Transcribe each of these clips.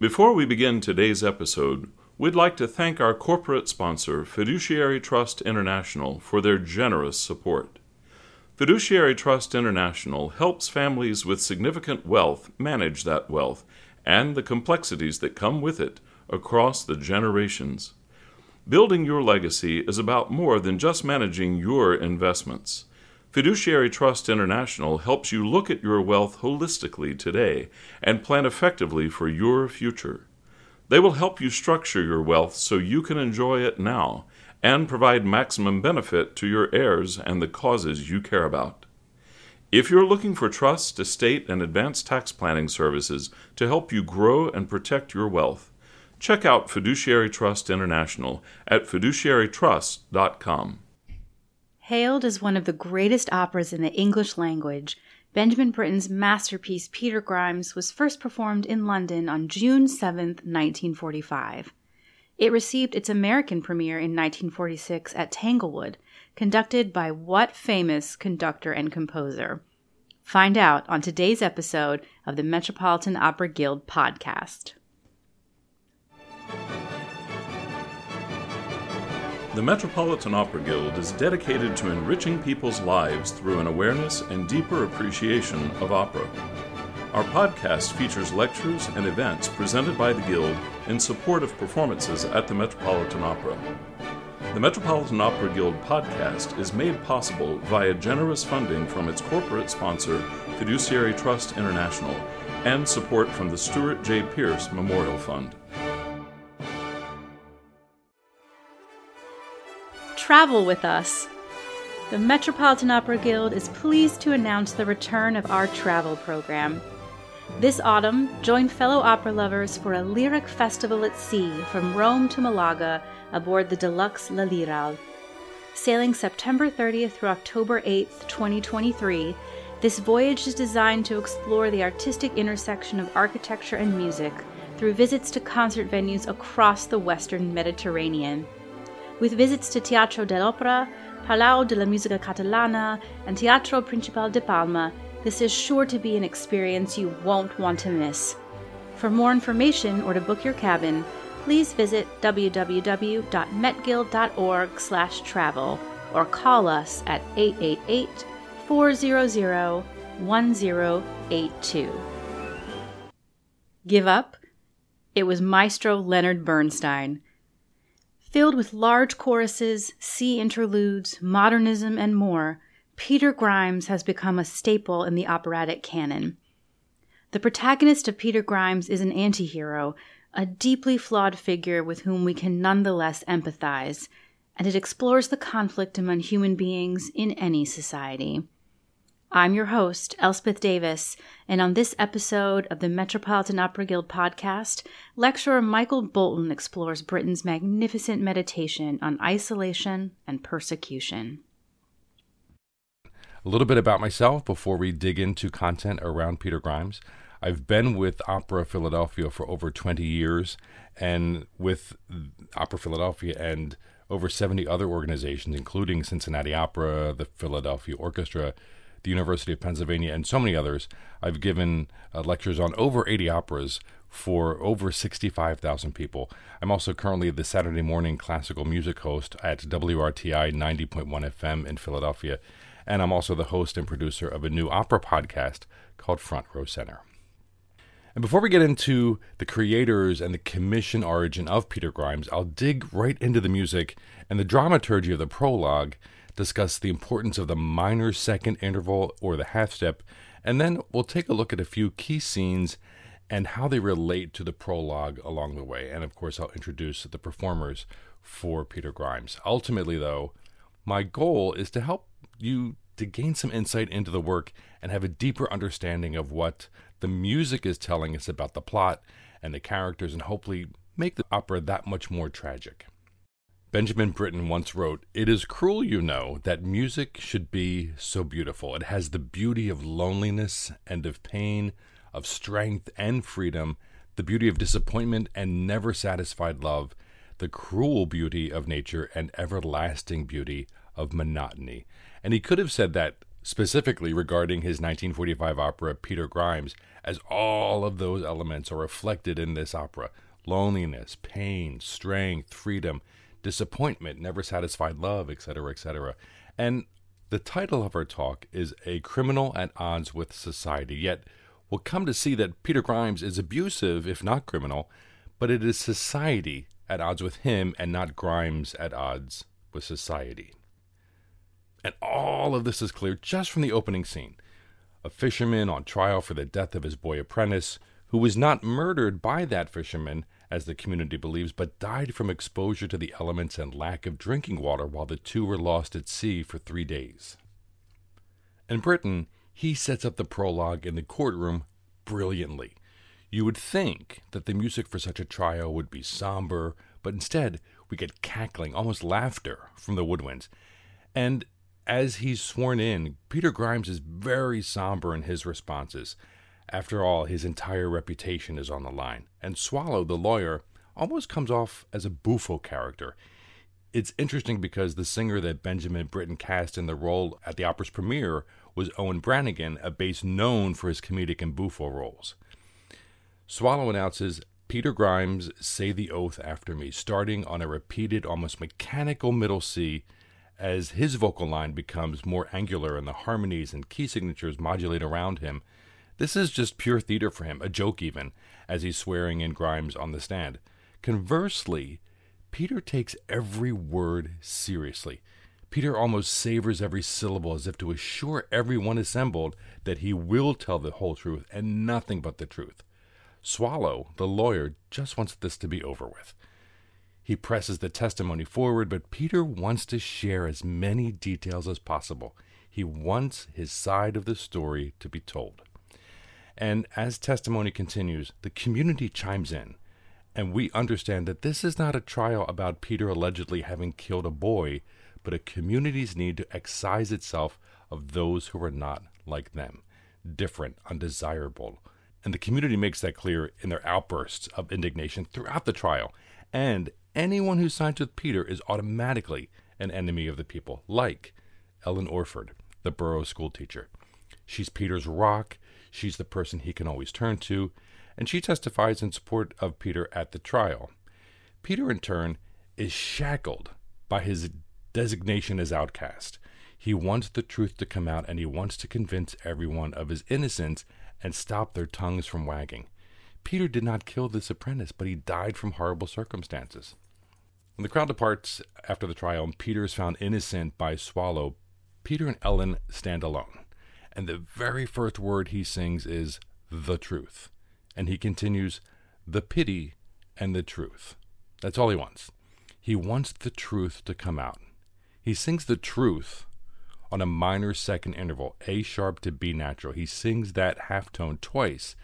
Before we begin today's episode, we'd like to thank our corporate sponsor, Fiduciary Trust International, for their generous support. Fiduciary Trust International helps families with significant wealth manage that wealth and the complexities that come with it across the generations. Building your legacy is about more than just managing your investments. Fiduciary Trust International helps you look at your wealth holistically today and plan effectively for your future. They will help you structure your wealth so you can enjoy it now and provide maximum benefit to your heirs and the causes you care about. If you're looking for trust, estate, and advanced tax planning services to help you grow and protect your wealth, check out Fiduciary Trust International at fiduciarytrust.com. Hailed as one of the greatest operas in the English language, Benjamin Britten's masterpiece Peter Grimes was first performed in London on June 7, 1945. It received its American premiere in 1946 at Tanglewood, conducted by what famous conductor and composer? Find out on today's episode of the Metropolitan Opera Guild podcast. The Metropolitan Opera Guild is dedicated to enriching people's lives through an awareness and deeper appreciation of opera. Our podcast features lectures and events presented by the Guild in support of performances at the Metropolitan Opera. The Metropolitan Opera Guild podcast is made possible via generous funding from its corporate sponsor, Fiduciary Trust International, and support from the Stuart J. Pierce Memorial Fund. Travel with us the Metropolitan Opera Guild is pleased to announce the return of our travel program. This autumn, join fellow opera lovers for a lyric festival at sea from Rome to Malaga aboard the deluxe La Lyrial. Sailing September 30th through October 8th, 2023, this voyage is designed to explore the artistic intersection of architecture and music through visits to concert venues across the western Mediterranean. With visits to Teatro dell'Opera, Palau de la Musica Catalana, and Teatro Principal de Palma, this is sure to be an experience you won't want to miss. For more information or to book your cabin, please visit www.metguild.org/travel or call us at 888-400-1082. Give up? It was Maestro Leonard Bernstein. Filled with large choruses, sea interludes, modernism, and more, Peter Grimes has become a staple in the operatic canon. The protagonist of Peter Grimes is an antihero, a deeply flawed figure with whom we can nonetheless empathize, and it explores the conflict among human beings in any society. I'm your host, Elspeth Davis, and on this episode of the Metropolitan Opera Guild podcast, lecturer Michael Bolton explores Britten's magnificent meditation on isolation and persecution a little bit about myself before we dig into content around Peter Grimes. I've been with Opera Philadelphia for over 20 years, and with Opera Philadelphia and over 70 other organizations, including Cincinnati Opera, the Philadelphia Orchestra, the University of Pennsylvania, and so many others. I've given uh, lectures on over 80 operas for over 65,000 people. I'm also currently the Saturday morning classical music host at WRTI 90.1 FM in Philadelphia and I'm also the host and producer of a new opera podcast called Front Row Center. And before we get into the creators and the commission origin of Peter Grimes, I'll dig right into the music and the dramaturgy of the prologue, discuss the importance of the minor second interval or the half step, and then we'll take a look at a few key scenes and how they relate to the prologue along the way. And of course, I'll introduce the performers for Peter Grimes. Ultimately, though, my goal is to help you to gain some insight into the work and have a deeper understanding of what the music is telling us about the plot and the characters, and hopefully make the opera that much more tragic. Benjamin Britten once wrote, It is cruel, you know, that music should be so beautiful. It has the beauty of loneliness and of pain, of strength and freedom, the beauty of disappointment and never satisfied love, the cruel beauty of nature and everlasting beauty of monotony. And he could have said that specifically regarding his 1945 opera Peter Grimes, as all of those elements are reflected in this opera loneliness, pain, strength, freedom, disappointment, never satisfied love, etc., etc. And the title of our talk is A Criminal at Odds with Society. Yet, we'll come to see that Peter Grimes is abusive, if not criminal, but it is society at odds with him and not Grimes at odds with society. And all of this is clear just from the opening scene. A fisherman on trial for the death of his boy apprentice, who was not murdered by that fisherman, as the community believes, but died from exposure to the elements and lack of drinking water while the two were lost at sea for three days. In Britten, he sets up the prologue in the courtroom brilliantly. You would think that the music for such a trial would be somber, but instead we get cackling, almost laughter, from the woodwinds. And as he's sworn in, Peter Grimes is very somber in his responses. After all, his entire reputation is on the line, and Swallow, the lawyer, almost comes off as a buffo character. It's interesting because the singer that Benjamin Britten cast in the role at the opera's premiere was Owen Brannigan, a bass known for his comedic and buffo roles. Swallow announces, Peter Grimes, say the oath after me, starting on a repeated, almost mechanical middle C as his vocal line becomes more angular and the harmonies and key signatures modulate around him this is just pure theater for him, a joke even, as he's swearing in Grimes on the stand. Conversely, Peter takes every word seriously. Peter almost savors every syllable as if to assure everyone assembled that he will tell the whole truth and nothing but the truth. Swallow, the lawyer, just wants this to be over with. He presses the testimony forward, but Peter wants to share as many details as possible. He wants his side of the story to be told. And as testimony continues, the community chimes in, and we understand that this is not a trial about Peter allegedly having killed a boy, but a community's need to excise itself of those who are not like them, different, undesirable. And the community makes that clear in their outbursts of indignation throughout the trial. And anyone who sides with Peter is automatically an enemy of the people, like Ellen Orford, the borough schoolteacher. She's Peter's rock She's the person he can always turn to, and she testifies in support of Peter at the trial. Peter, in turn, is shackled by his designation as outcast. He wants the truth to come out and he wants to convince everyone of his innocence and stop their tongues from wagging. Peter did not kill this apprentice, but he died from horrible circumstances. When the crowd departs after the trial and Peter is found innocent by Swallow, Peter and Ellen stand alone. And the very first word he sings is the truth. And he continues, the pity and the truth. That's all he wants. He wants the truth to come out. He sings the truth on a minor second interval, A sharp to B natural. He sings that half tone twice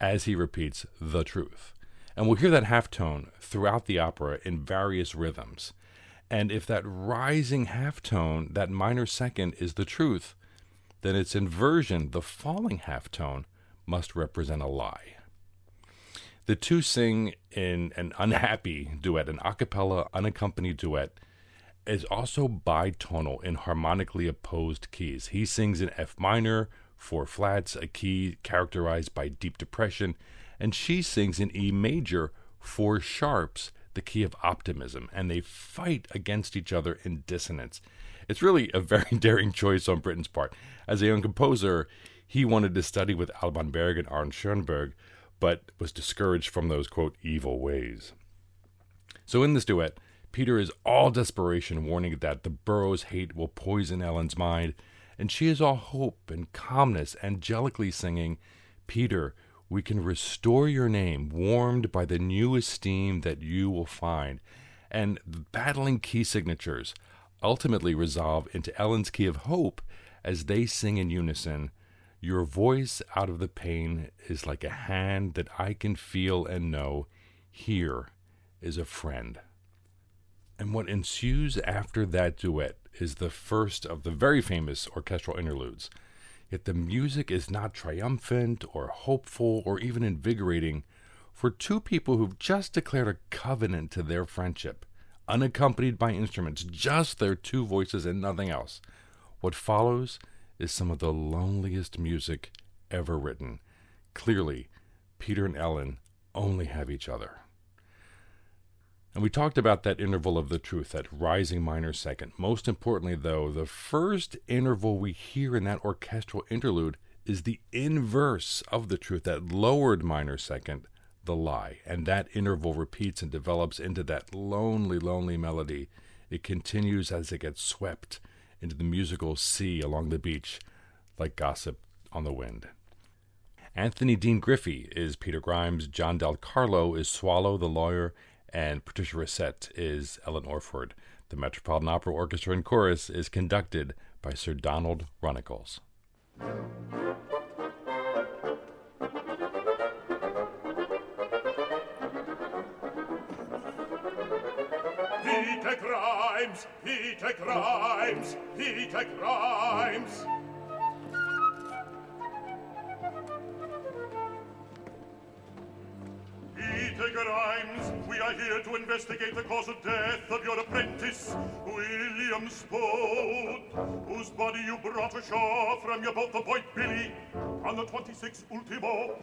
as he repeats the truth. And we'll hear that half tone throughout the opera in various rhythms. And if that rising half tone, that minor second, is the truth, then its inversion, the falling half tone, must represent a lie. The two sing in an unhappy duet, an a cappella unaccompanied duet, is also bitonal in harmonically opposed keys. He sings in F minor, four flats, a key characterized by deep depression, and she sings in E major, four sharps, the key of optimism, and they fight against each other in dissonance. It's really a very daring choice on Britten's part. As a young composer, he wanted to study with Alban Berg and Arnold Schoenberg, but was discouraged from those, quote, evil ways. So in this duet, Peter is all desperation, warning that the borough's hate will poison Ellen's mind, and she is all hope and calmness, angelically singing, Peter, we can restore your name, warmed by the new esteem that you will find. And battling key signatures ultimately resolve into Ellen's key of hope as they sing in unison Your voice out of the pain is like a hand that I can feel and know. Here is a friend. And what ensues after that duet is the first of the very famous orchestral interludes. Yet the music is not triumphant or hopeful or even invigorating for two people who've just declared a covenant to their friendship, unaccompanied by instruments, just their two voices and nothing else. What follows is some of the loneliest music ever written. clearly, Peter and Ellen only have each other. And we talked about that interval of the truth, that rising minor second. Most importantly, though, the first interval we hear in that orchestral interlude is the inverse of the truth, that lowered minor second, the lie. And that interval repeats and develops into that lonely, lonely melody. It continues as it gets swept into the musical sea along the beach, like gossip on the wind. Anthony Dean Griffey is Peter Grimes, John Del Carlo is Swallow the lawyer, and Patricia Racette is Ellen Orford. The Metropolitan Opera Orchestra and Chorus is conducted by Sir Donald Runnicles. Grimes, Peter Grimes, Peter Grimes. Peter Grimes, we are here to investigate the cause of death of your apprentice, William Spode, whose body you brought ashore from your boat, the Point Billy, on the 26th ultimo.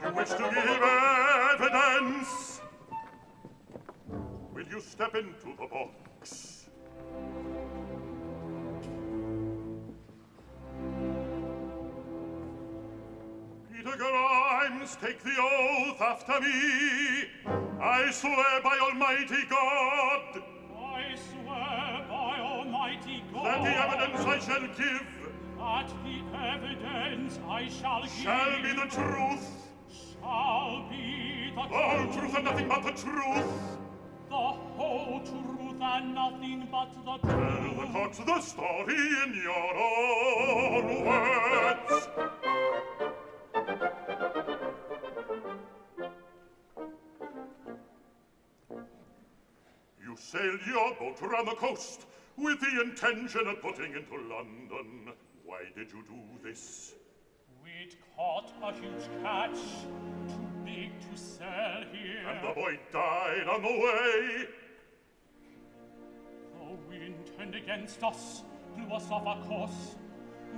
Do you wish to give evidence? You step into the box? Peter Grimes, take the oath after me. I swear by Almighty God I swear by Almighty God that the evidence I shall give that the evidence I shall give shall be the truth, shall be the the whole truth and nothing but the truth. The whole truth and nothing but the truth. Tell the cox the story in your own words. You sailed your boat around the coast with the intention of putting into London. Why did you do this? We'd caught a huge catch need to sell here. And the boy died on the way. The wind turned against us, blew us off our course.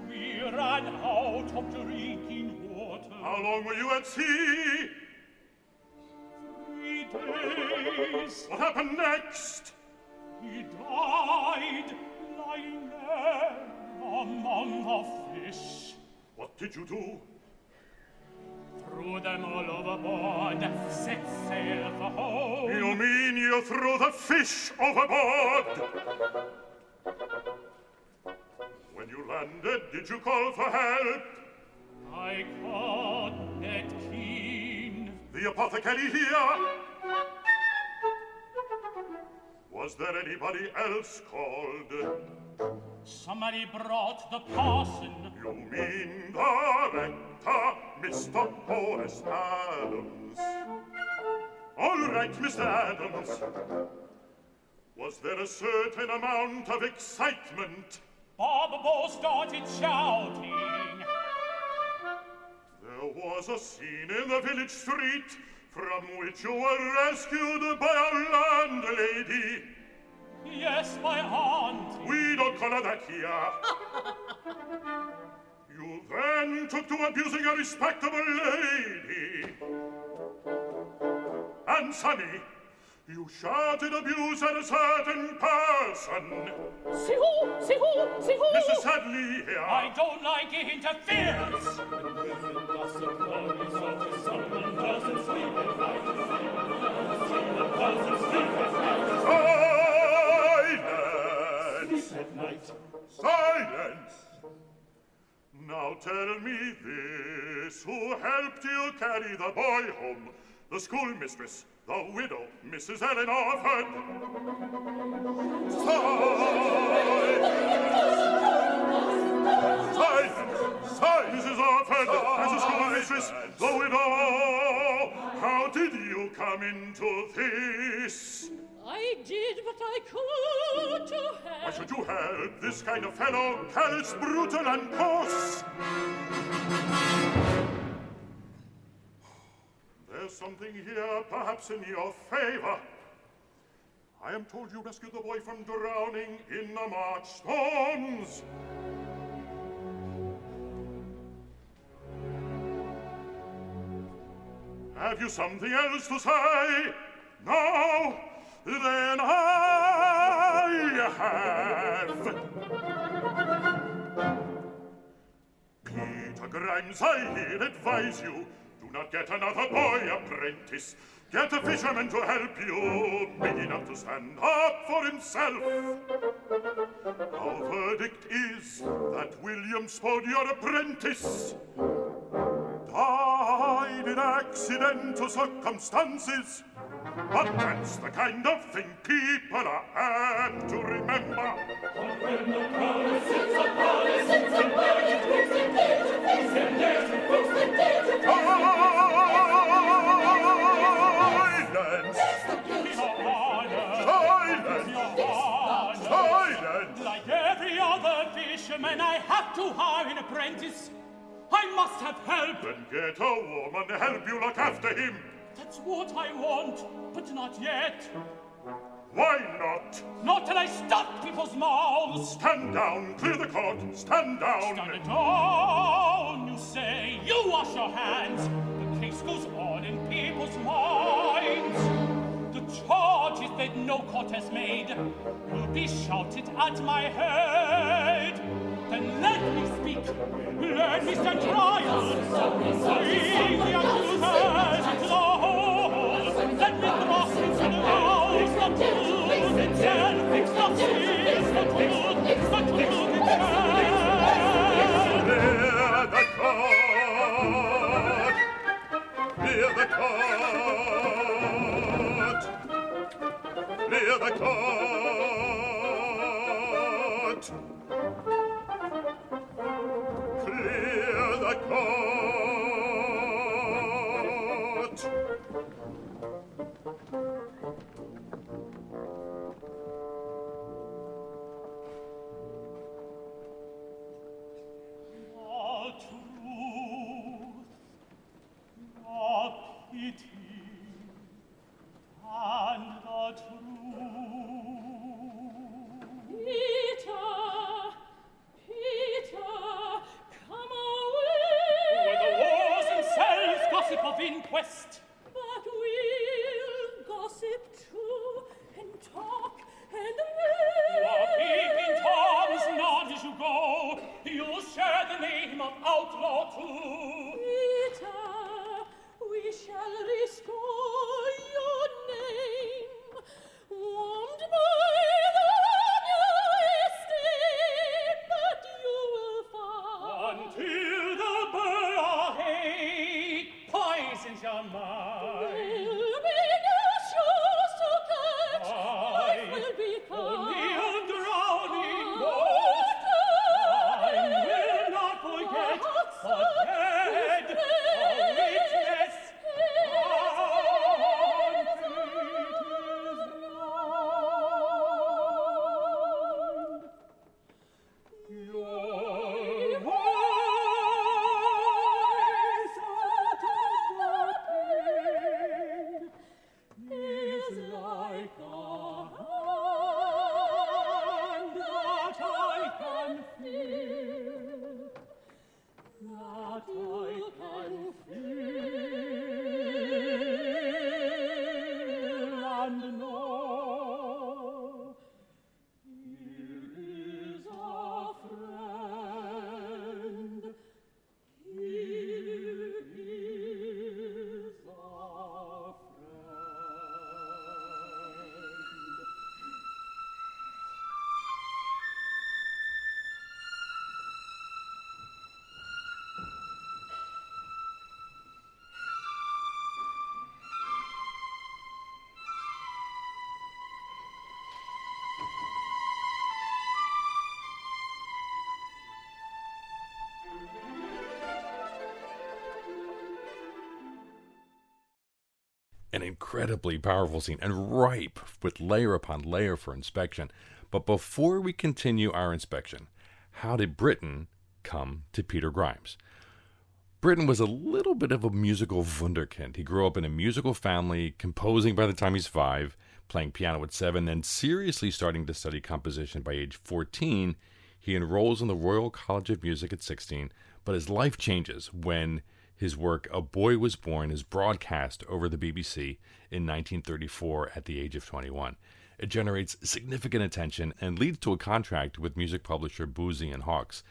We ran out of drinking water. How long were you at sea? Three days. What happened next? He died lying there among the fish. What did you do? through them all overboard, set sail for home. You mean you threw the fish overboard? When you landed, did you call for help? I called Ned Keen. The apothecary here? Was there anybody else called? Somebody brought the parson. You mean the rector, Mr. Horace Adams? All right, Mr. Adams. Was there a certain amount of excitement? Bob Bo started shouting. There was a scene in the village street from which you were rescued by a landlady. Yes, my aunt. We don't call her that here. you then took to abusing a respectable lady. And Sonny, you shouted abuse at a certain person. See who? See who? See who? Mrs. Hadley here. I don't like it. interference. silence! Now tell me this, who helped you carry the boy home? The schoolmistress, the widow, Mrs. Ellen Orford. Silence! Silence! Mrs. Orford, as a schoolmistress, the widow! How did you come into this? I did what I could to help. Why should you help this kind of fellow? Callous, brutal, and coarse. There's something here, perhaps in your favor. I am told you rescued the boy from drowning in the March storms. Have you something else to say? No! Then I have. Peter Grimes, I here advise you, do not get another boy apprentice. Get a fisherman to help you, big enough to stand up for himself. Our verdict is that William Spode, your apprentice, died in accidental circumstances. But that's the kind of thing people are apt to remember. But when the promise sits a promise, it's a promise, it brings the day to face, and there's the folks the day to face. Silence! Silence! Silence! Like every other fisherman, I have to hire an apprentice. I must have help. Then get a woman help you look after him. That's what I want, but not yet. Why not? Not till I stop people's mouths. Stand down, clear the court, stand down. Stand down, you say. You wash your hands. The case goes on in people's minds. The charges that no court has made will be shouted at my head. then let me speak. Let me stand trial. Bring the accusers into the hall. Let me thrust into the house. the truth itself. Not is the truth, the truth itself. Hear the court. Hear the court. Hear the court. An incredibly powerful scene and ripe with layer upon layer for inspection. But before we continue our inspection, how did Britten come to Peter Grimes? Britten was a little bit of a musical wunderkind. He grew up in a musical family, composing by the time he's five, playing piano at seven, then seriously starting to study composition by age 14. He enrolls in the Royal College of Music at 16, but his life changes when his work A Boy Was Born is broadcast over the BBC in 1934 at the age of 21. It generates significant attention and leads to a contract with music publisher Boosey and Hawkes.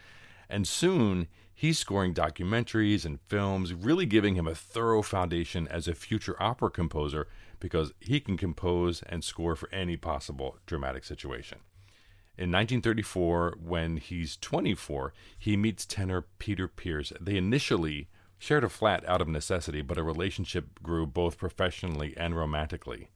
And soon, he's scoring documentaries and films, really giving him a thorough foundation as a future opera composer because he can compose and score for any possible dramatic situation. In 1934, when he's 24, he meets tenor Peter Pears. They initially shared a flat out of necessity, but a relationship grew both professionally and romantically.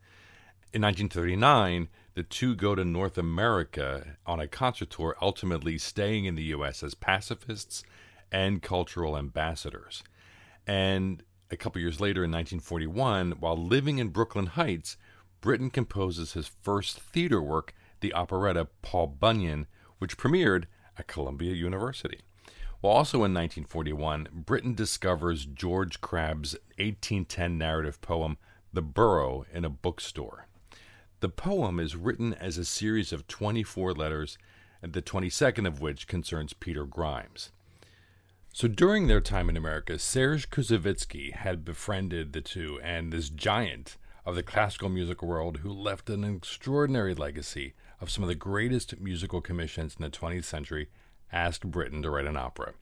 In 1939, the two go to North America on a concert tour, ultimately staying in the U.S. as pacifists and cultural ambassadors. And a couple years later, in 1941, while living in Brooklyn Heights, Britten composes his first theater work, the operetta Paul Bunyan, which premiered at Columbia University. While also in 1941, Britten discovers George Crabbe's 1810 narrative poem, The Borough, in a bookstore. The poem is written as a series of 24 letters, the 22nd of which concerns Peter Grimes. So during their time in America, Serge Koussevitzky had befriended the two, and this giant of the classical music world who left an extraordinary legacy of some of the greatest musical commissions in the 20th century asked Britten to write an opera.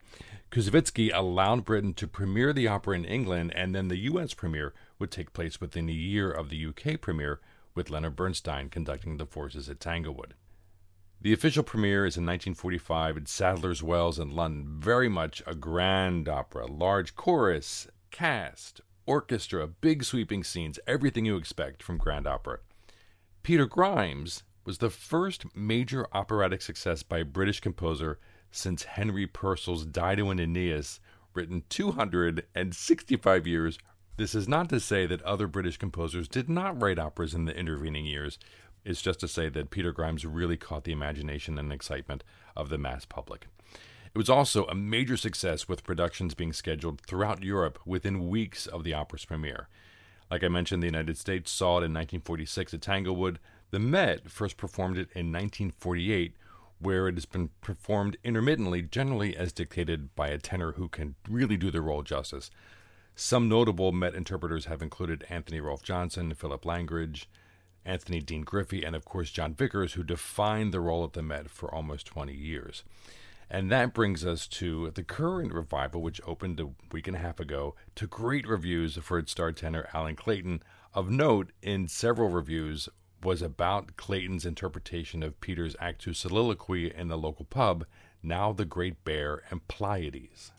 Koussevitzky allowed Britten to premiere the opera in England, and then the U.S. premiere would take place within a year of the UK premiere, with Leonard Bernstein conducting the forces at Tanglewood. The official premiere is in 1945 at Sadler's Wells in London, very much a grand opera, large chorus, cast, orchestra, big sweeping scenes, everything you expect from grand opera. Peter Grimes was the first major operatic success by a British composer since Henry Purcell's Dido and Aeneas, written 265 years this is not to say that other British composers did not write operas in the intervening years. It's just to say that Peter Grimes really caught the imagination and excitement of the mass public. It was also a major success with productions being scheduled throughout Europe within weeks of the opera's premiere. Like I mentioned, the United States saw it in 1946 at Tanglewood. The Met first performed it in 1948, where it has been performed intermittently, generally as dictated by a tenor who can really do the role justice. Some notable Met interpreters have included Anthony Rolfe Johnson, Philip Langridge, Anthony Dean Griffey, and of course Jon Vickers, who defined the role of the Met for almost 20 years. And that brings us to the current revival, which opened a week and a half ago, to great reviews for its star tenor Allan Clayton. Of note, in several reviews, was about Clayton's interpretation of Peter's Act Two soliloquy in the local pub, Now the Great Bear and Pleiades.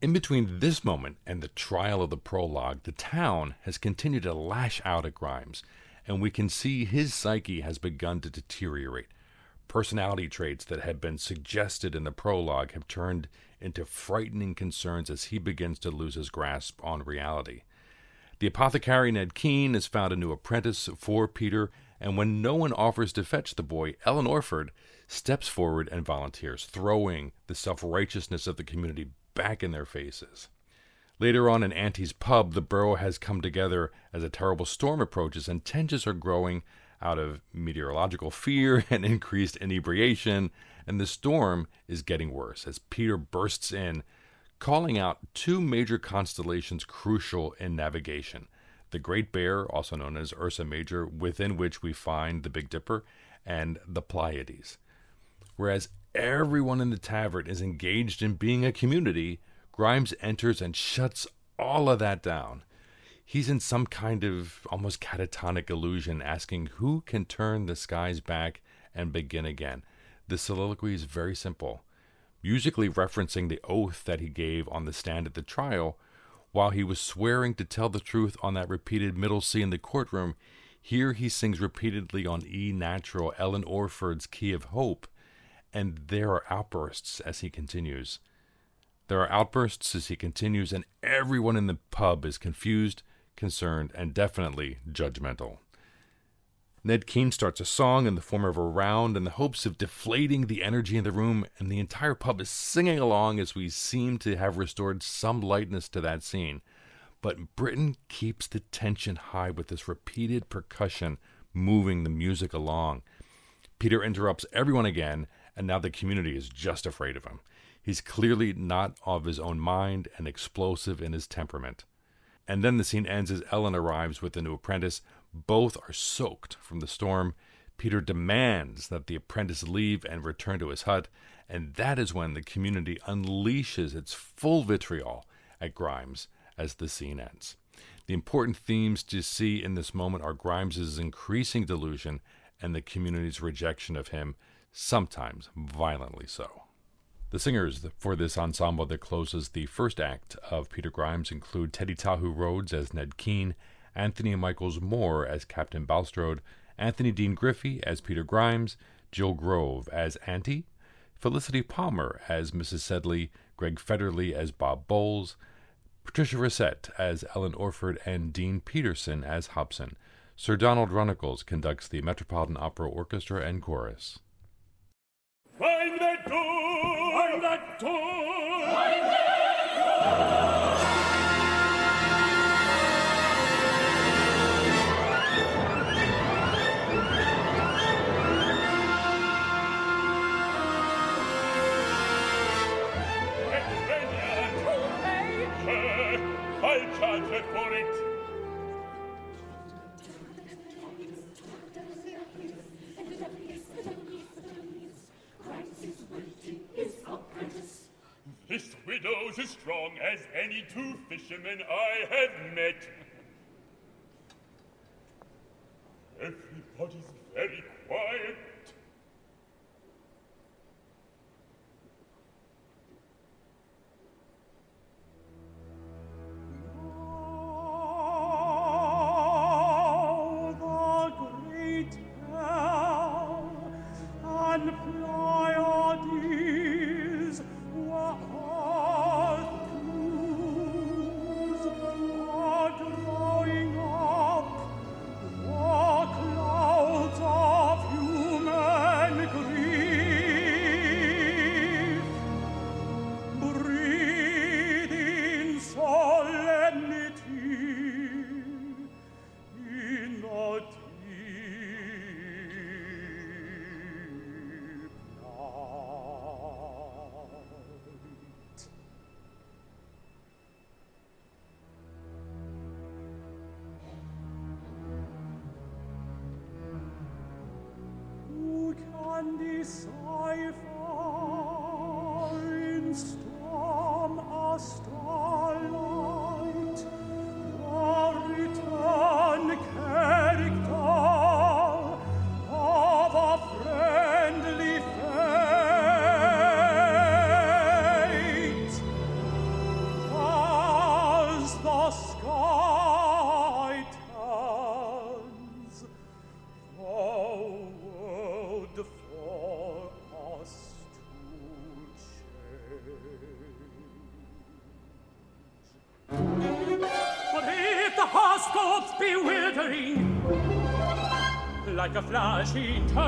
In between this moment and the trial of the prologue, the town has continued to lash out at Grimes, and we can see his psyche has begun to deteriorate. Personality traits that had been suggested in the prologue have turned into frightening concerns as he begins to lose his grasp on reality. The apothecary Ned Keene has found a new apprentice for Peter, and when no one offers to fetch the boy, Ellen Orford steps forward and volunteers, throwing the self righteousness of the community back in their faces. Later on in Auntie's pub, the borough has come together as a terrible storm approaches, and tensions are growing out of meteorological fear and increased inebriation, and the storm is getting worse as Peter bursts in, calling out two major constellations crucial in navigation the Great Bear, also known as Ursa Major, within which we find the Big Dipper, and the Pleiades. Whereas everyone in the tavern is engaged in being a community, Grimes enters and shuts all of that down. He's in some kind of almost catatonic illusion, asking who can turn the skies back and begin again. The soliloquy is very simple, musically referencing the oath that he gave on the stand at the trial. While he was swearing to tell the truth on that repeated middle C in the courtroom, here he sings repeatedly on E natural, Ellen Orford's key of hope, and there are outbursts as he continues. There are outbursts as he continues, and everyone in the pub is confused, concerned, and definitely judgmental. Ned Keene starts a song in the form of a round in the hopes of deflating the energy in the room, and the entire pub is singing along as we seem to have restored some lightness to that scene. But Britten keeps the tension high with this repeated percussion moving the music along. Peter interrupts everyone again and now the community is just afraid of him. He's clearly not of his own mind and explosive in his temperament. And then the scene ends as Ellen arrives with the new apprentice. Both are soaked from the storm. Peter demands that the apprentice leave and return to his hut, and that is when the community unleashes its full vitriol at Grimes as the scene ends. The important themes to see in this moment are Grimes's increasing delusion and the community's rejection of him, sometimes violently so. The singers for this ensemble that closes the first act of Peter Grimes include Teddy Tahu Rhodes as Ned Keene, Anthony Michaels Moore as Captain Bulstrode, Anthony Dean Griffey as Peter Grimes, Jill Grove as Auntie, Felicity Palmer as Mrs. Sedley, Greg Fedderly as Bob Boles, Patricia Racette as Ellen Orford, and Dean Peterson as Hobson. Sir Donald Runnicles conducts the Metropolitan Opera Orchestra and Chorus. Find that door! Find that door! Find I'll This widow's as strong as any two fishermen I have met. Everybody's very quiet. A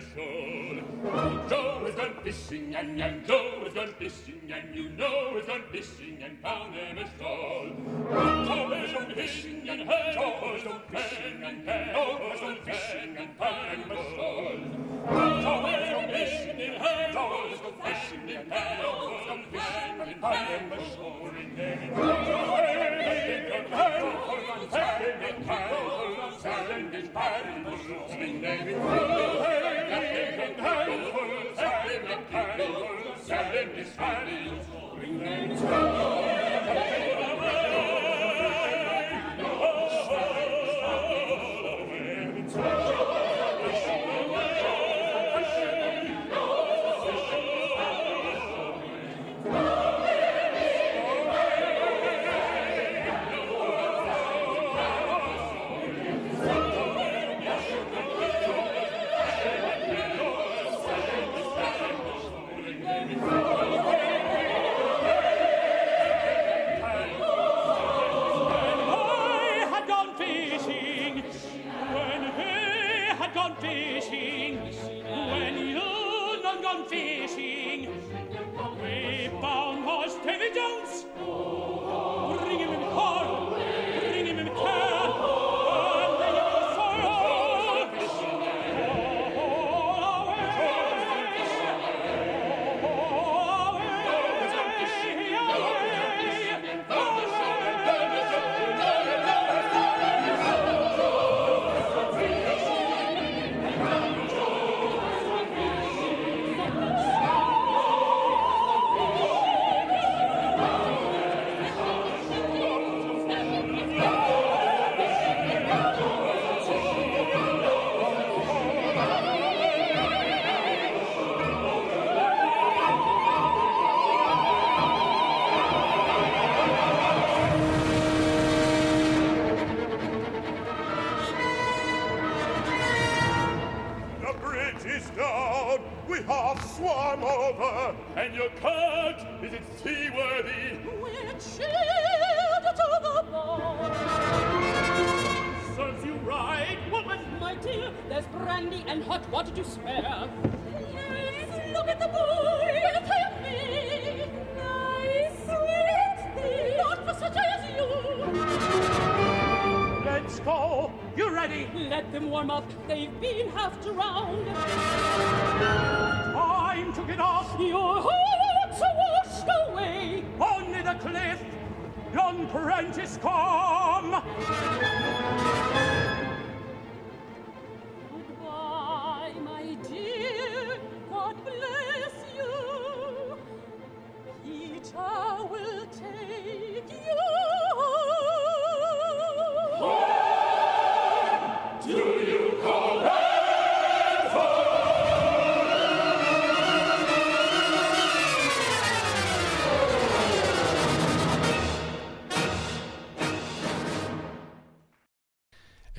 found a shoal. Oh, Joe has gone fishing, and young Joe has gone fishing, and you know has gone fishing and found them a shoal. Oh, Joe has gone fishing, and hey, Joe has gone fishing, and hey, Joe has gone fishing and found them a shoal. Oh, Joe has gone fishing, and hey, Joe has gone fishing, and hey, Joe has gone fishing and found them a shoal. den Teufel, sei den Teufel, sei den Teufel, sei den Teufel,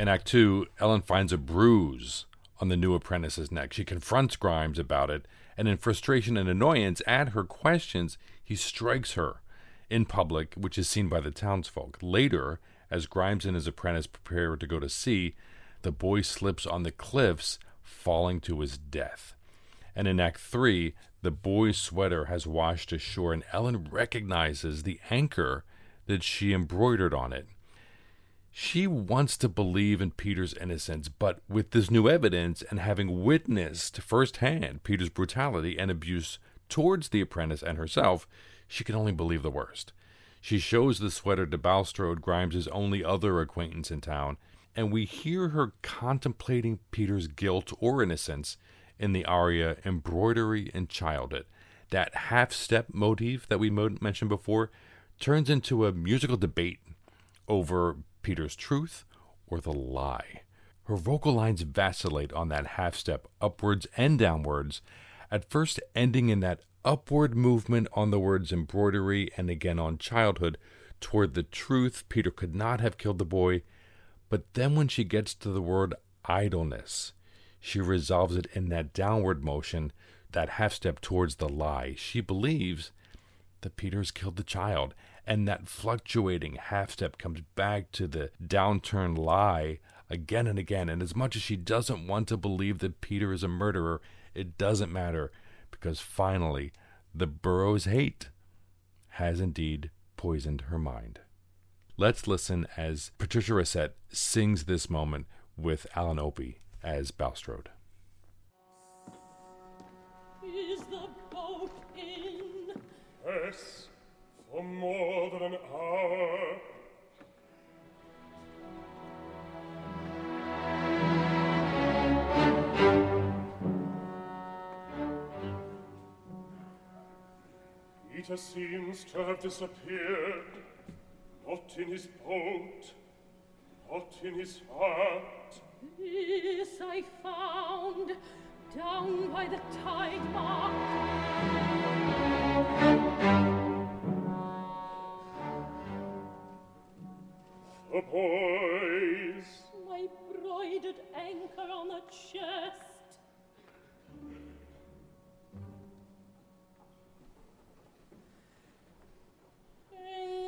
In Act Two, Ellen finds a bruise on the new apprentice's neck. She confronts Grimes about it, and in frustration and annoyance at her questions, he strikes her in public, which is seen by the townsfolk. Later, as Grimes and his apprentice prepare to go to sea, the boy slips on the cliffs, falling to his death. And in Act Three, the boy's sweater has washed ashore, and Ellen recognizes the anchor that she embroidered on it. She wants to believe in Peter's innocence, but with this new evidence and having witnessed firsthand Peter's brutality and abuse towards the apprentice and herself, she can only believe the worst. She shows the sweater to Balstrode, Grimes's only other acquaintance in town, and we hear her contemplating Peter's guilt or innocence in the aria Embroidery and Childhood. That half step motif that we mentioned before turns into a musical debate over Peter's truth or the lie. Her vocal lines vacillate on that half step, upwards and downwards, at first ending in that upward movement on the words embroidery and again on childhood toward the truth Peter could not have killed the boy, But then when she gets to the word idleness, she resolves it in that downward motion, that half step towards the lie. She believes that Peter's killed the child, and that fluctuating half step comes back to the downturn lie again and again. And as much as she doesn't want to believe that Peter is a murderer, it doesn't matter because finally the Borough's hate has indeed poisoned her mind. Let's listen as Patricia Racette sings this moment with Alan Opie as Balstrode. Is the boat in? Yes, for more than an hour. Peter seems to have disappeared, not in his boat, not in his heart. This I found down by the tide mark. poise. My broidered anchor on a chest. Hey.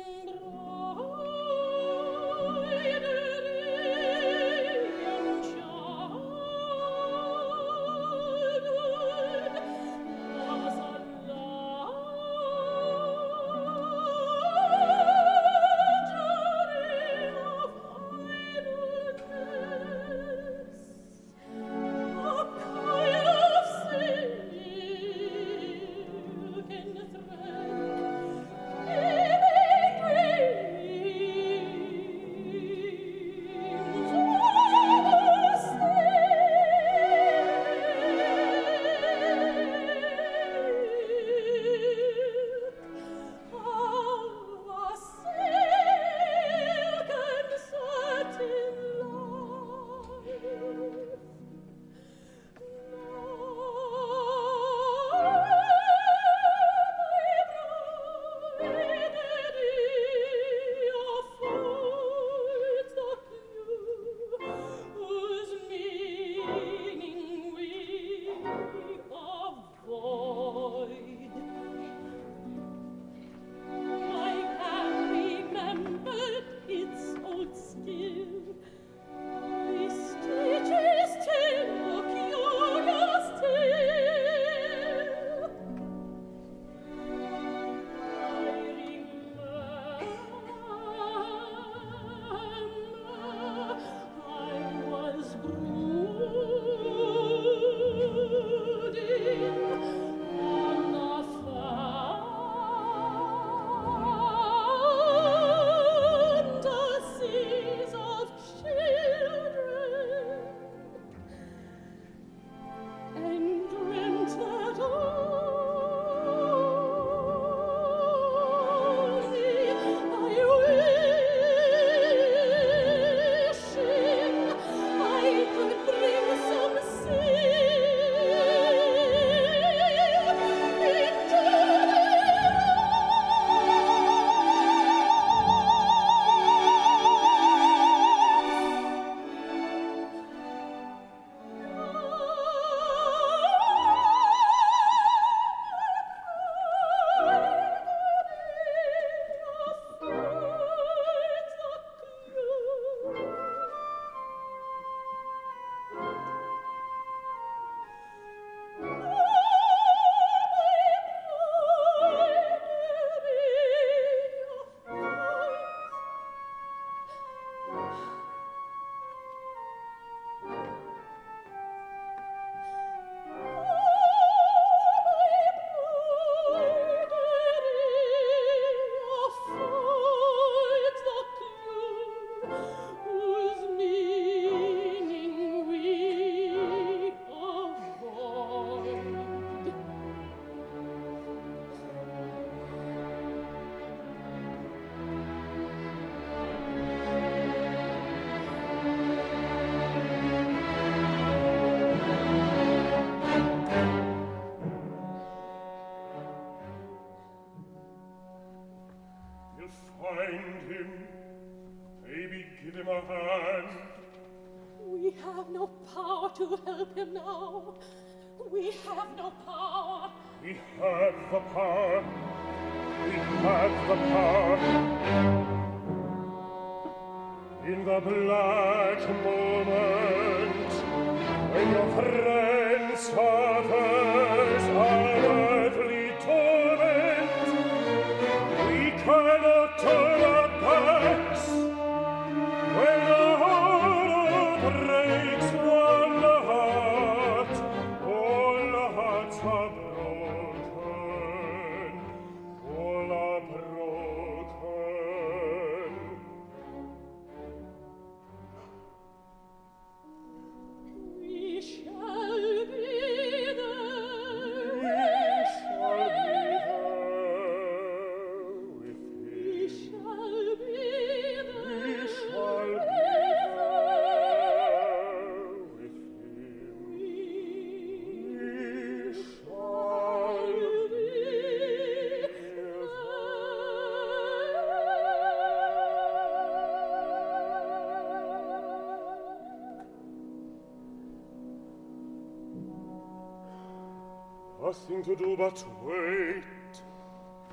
Nothing to do but wait,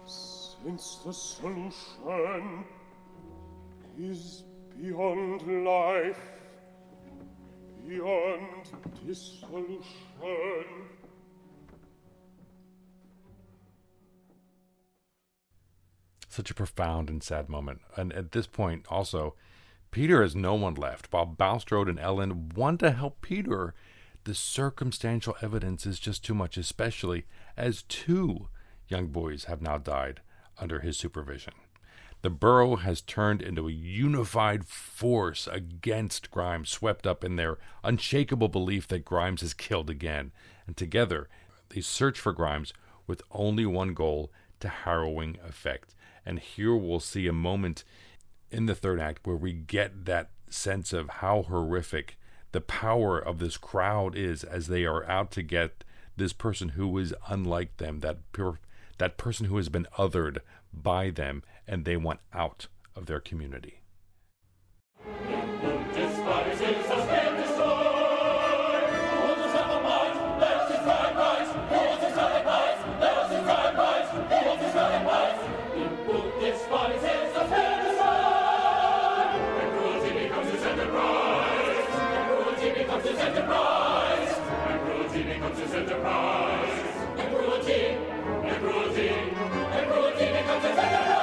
since the solution is beyond life, beyond dissolution. Such a profound and sad moment. And at this point, also, Peter has no one left. While Balstrode and Ellen want to help Peter, the circumstantial evidence is just too much, especially as two young boys have now died under his supervision. The borough has turned into a unified force against Grimes, swept up in their unshakable belief that Grimes is killed again. And together, they search for Grimes with only one goal to harrowing effect. And here we'll see a moment in the third act where we get that sense of how horrific the power of this crowd is as they are out to get this person who is unlike them, that that person who has been othered by them, and they want out of their community. We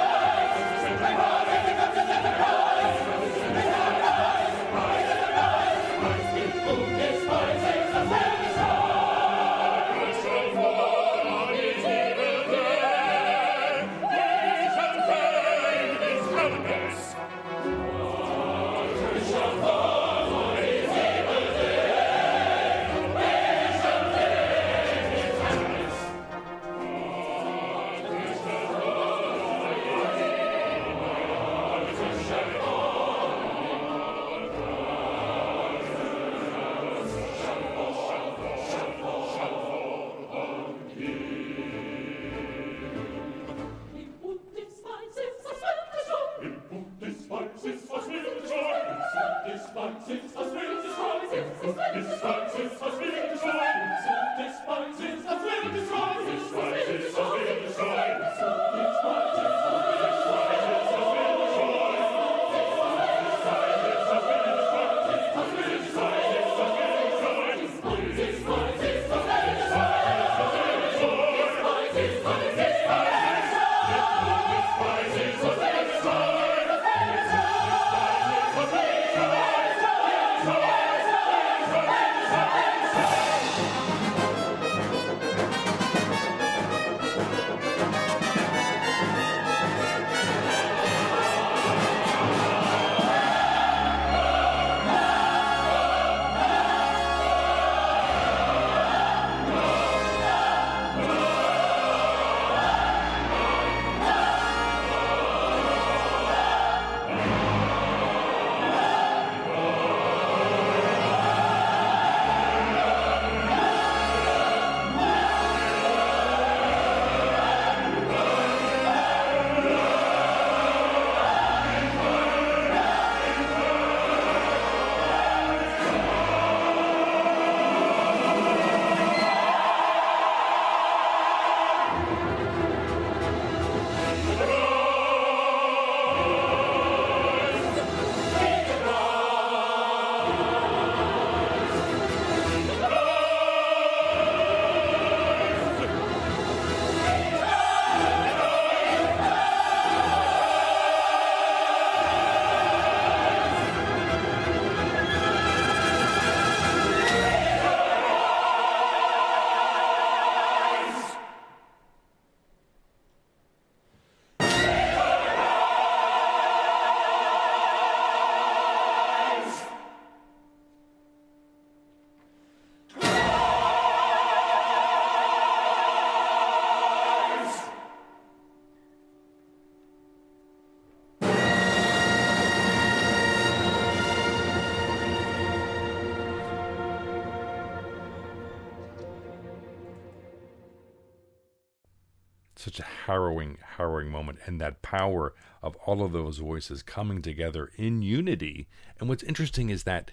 harrowing, harrowing moment, and that power of all of those voices coming together in unity. And what's interesting is that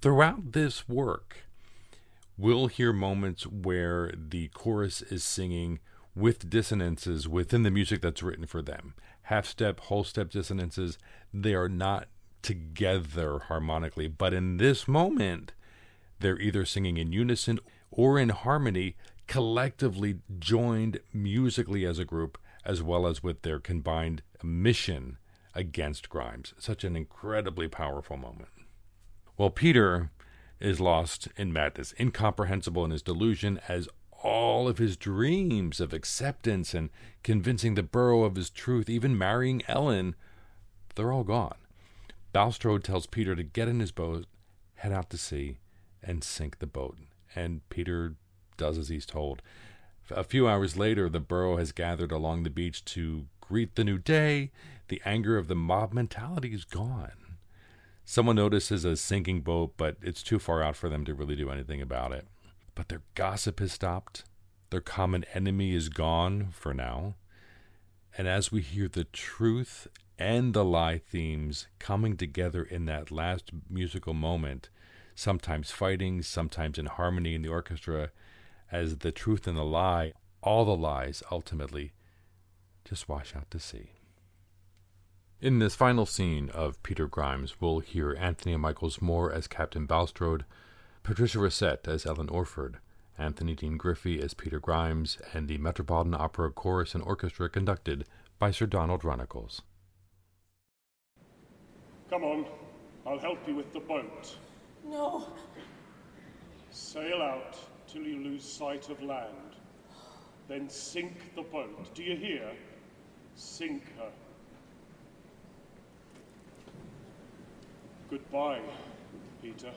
throughout this work, we'll hear moments where the chorus is singing with dissonances within the music that's written for them. Half step, whole step dissonances, they are not together harmonically. But in this moment, they're either singing in unison or in harmony, collectively joined musically as a group, as well as with their combined mission against Grimes. Such an incredibly powerful moment. Well, Peter is lost in madness, incomprehensible in his delusion, as all of his dreams of acceptance and convincing the Borough of his truth, even marrying Ellen, they're all gone. Balstrode tells Peter to get in his boat, head out to sea, and sink the boat. And Peter does as he's told. A few hours later, the Borough has gathered along the beach to greet the new day. The anger of the mob mentality is gone. Someone notices a sinking boat, but it's too far out for them to really do anything about it. But their gossip has stopped. Their common enemy is gone for now. And as we hear the truth and the lie themes coming together in that last musical moment, sometimes fighting, sometimes in harmony in the orchestra, as the truth and the lie, all the lies ultimately just wash out to sea. In this final scene of Peter Grimes, we'll hear Anthony Michaels Moore as Captain Balstrode, Patricia Racette as Ellen Orford, Anthony Dean Griffey as Peter Grimes, and the Metropolitan Opera Chorus and Orchestra conducted by Sir Donald Runnicles. Come on, I'll help you with the boat. No. Sail out till you lose sight of land. Then sink the boat. Do you hear? Sink her. Goodbye, Peter.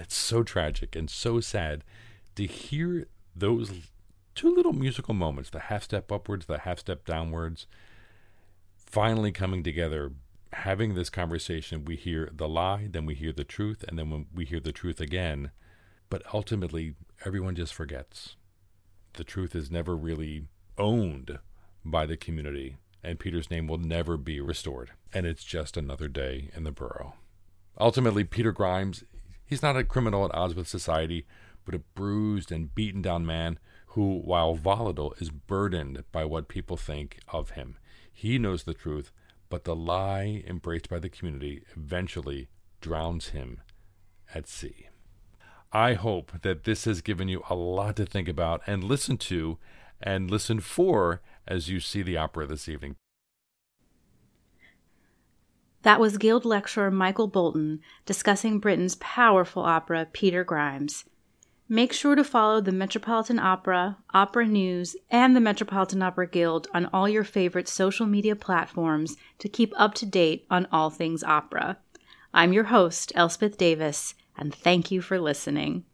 It's so tragic and so sad to hear those two little musical moments, the half step upwards, the half step downwards, finally coming together, having this conversation. We hear the lie, then we hear the truth, and then when we hear the truth again. But ultimately, everyone just forgets. The truth is never really owned by the community, and Peter's name will never be restored. And it's just another day in the borough. Ultimately, Peter Grimes, he's not a criminal at odds with society, but a bruised and beaten down man who, while volatile, is burdened by what people think of him. He knows the truth, but the lie embraced by the community eventually drowns him at sea. I hope that this has given you a lot to think about and listen to and listen for as you see the opera this evening. That was Guild lecturer Michael Bolton discussing Britten's powerful opera, Peter Grimes. Make sure to follow the Metropolitan Opera, Opera News, and the Metropolitan Opera Guild on all your favorite social media platforms to keep up to date on all things opera. I'm your host, Elspeth Davis, and thank you for listening.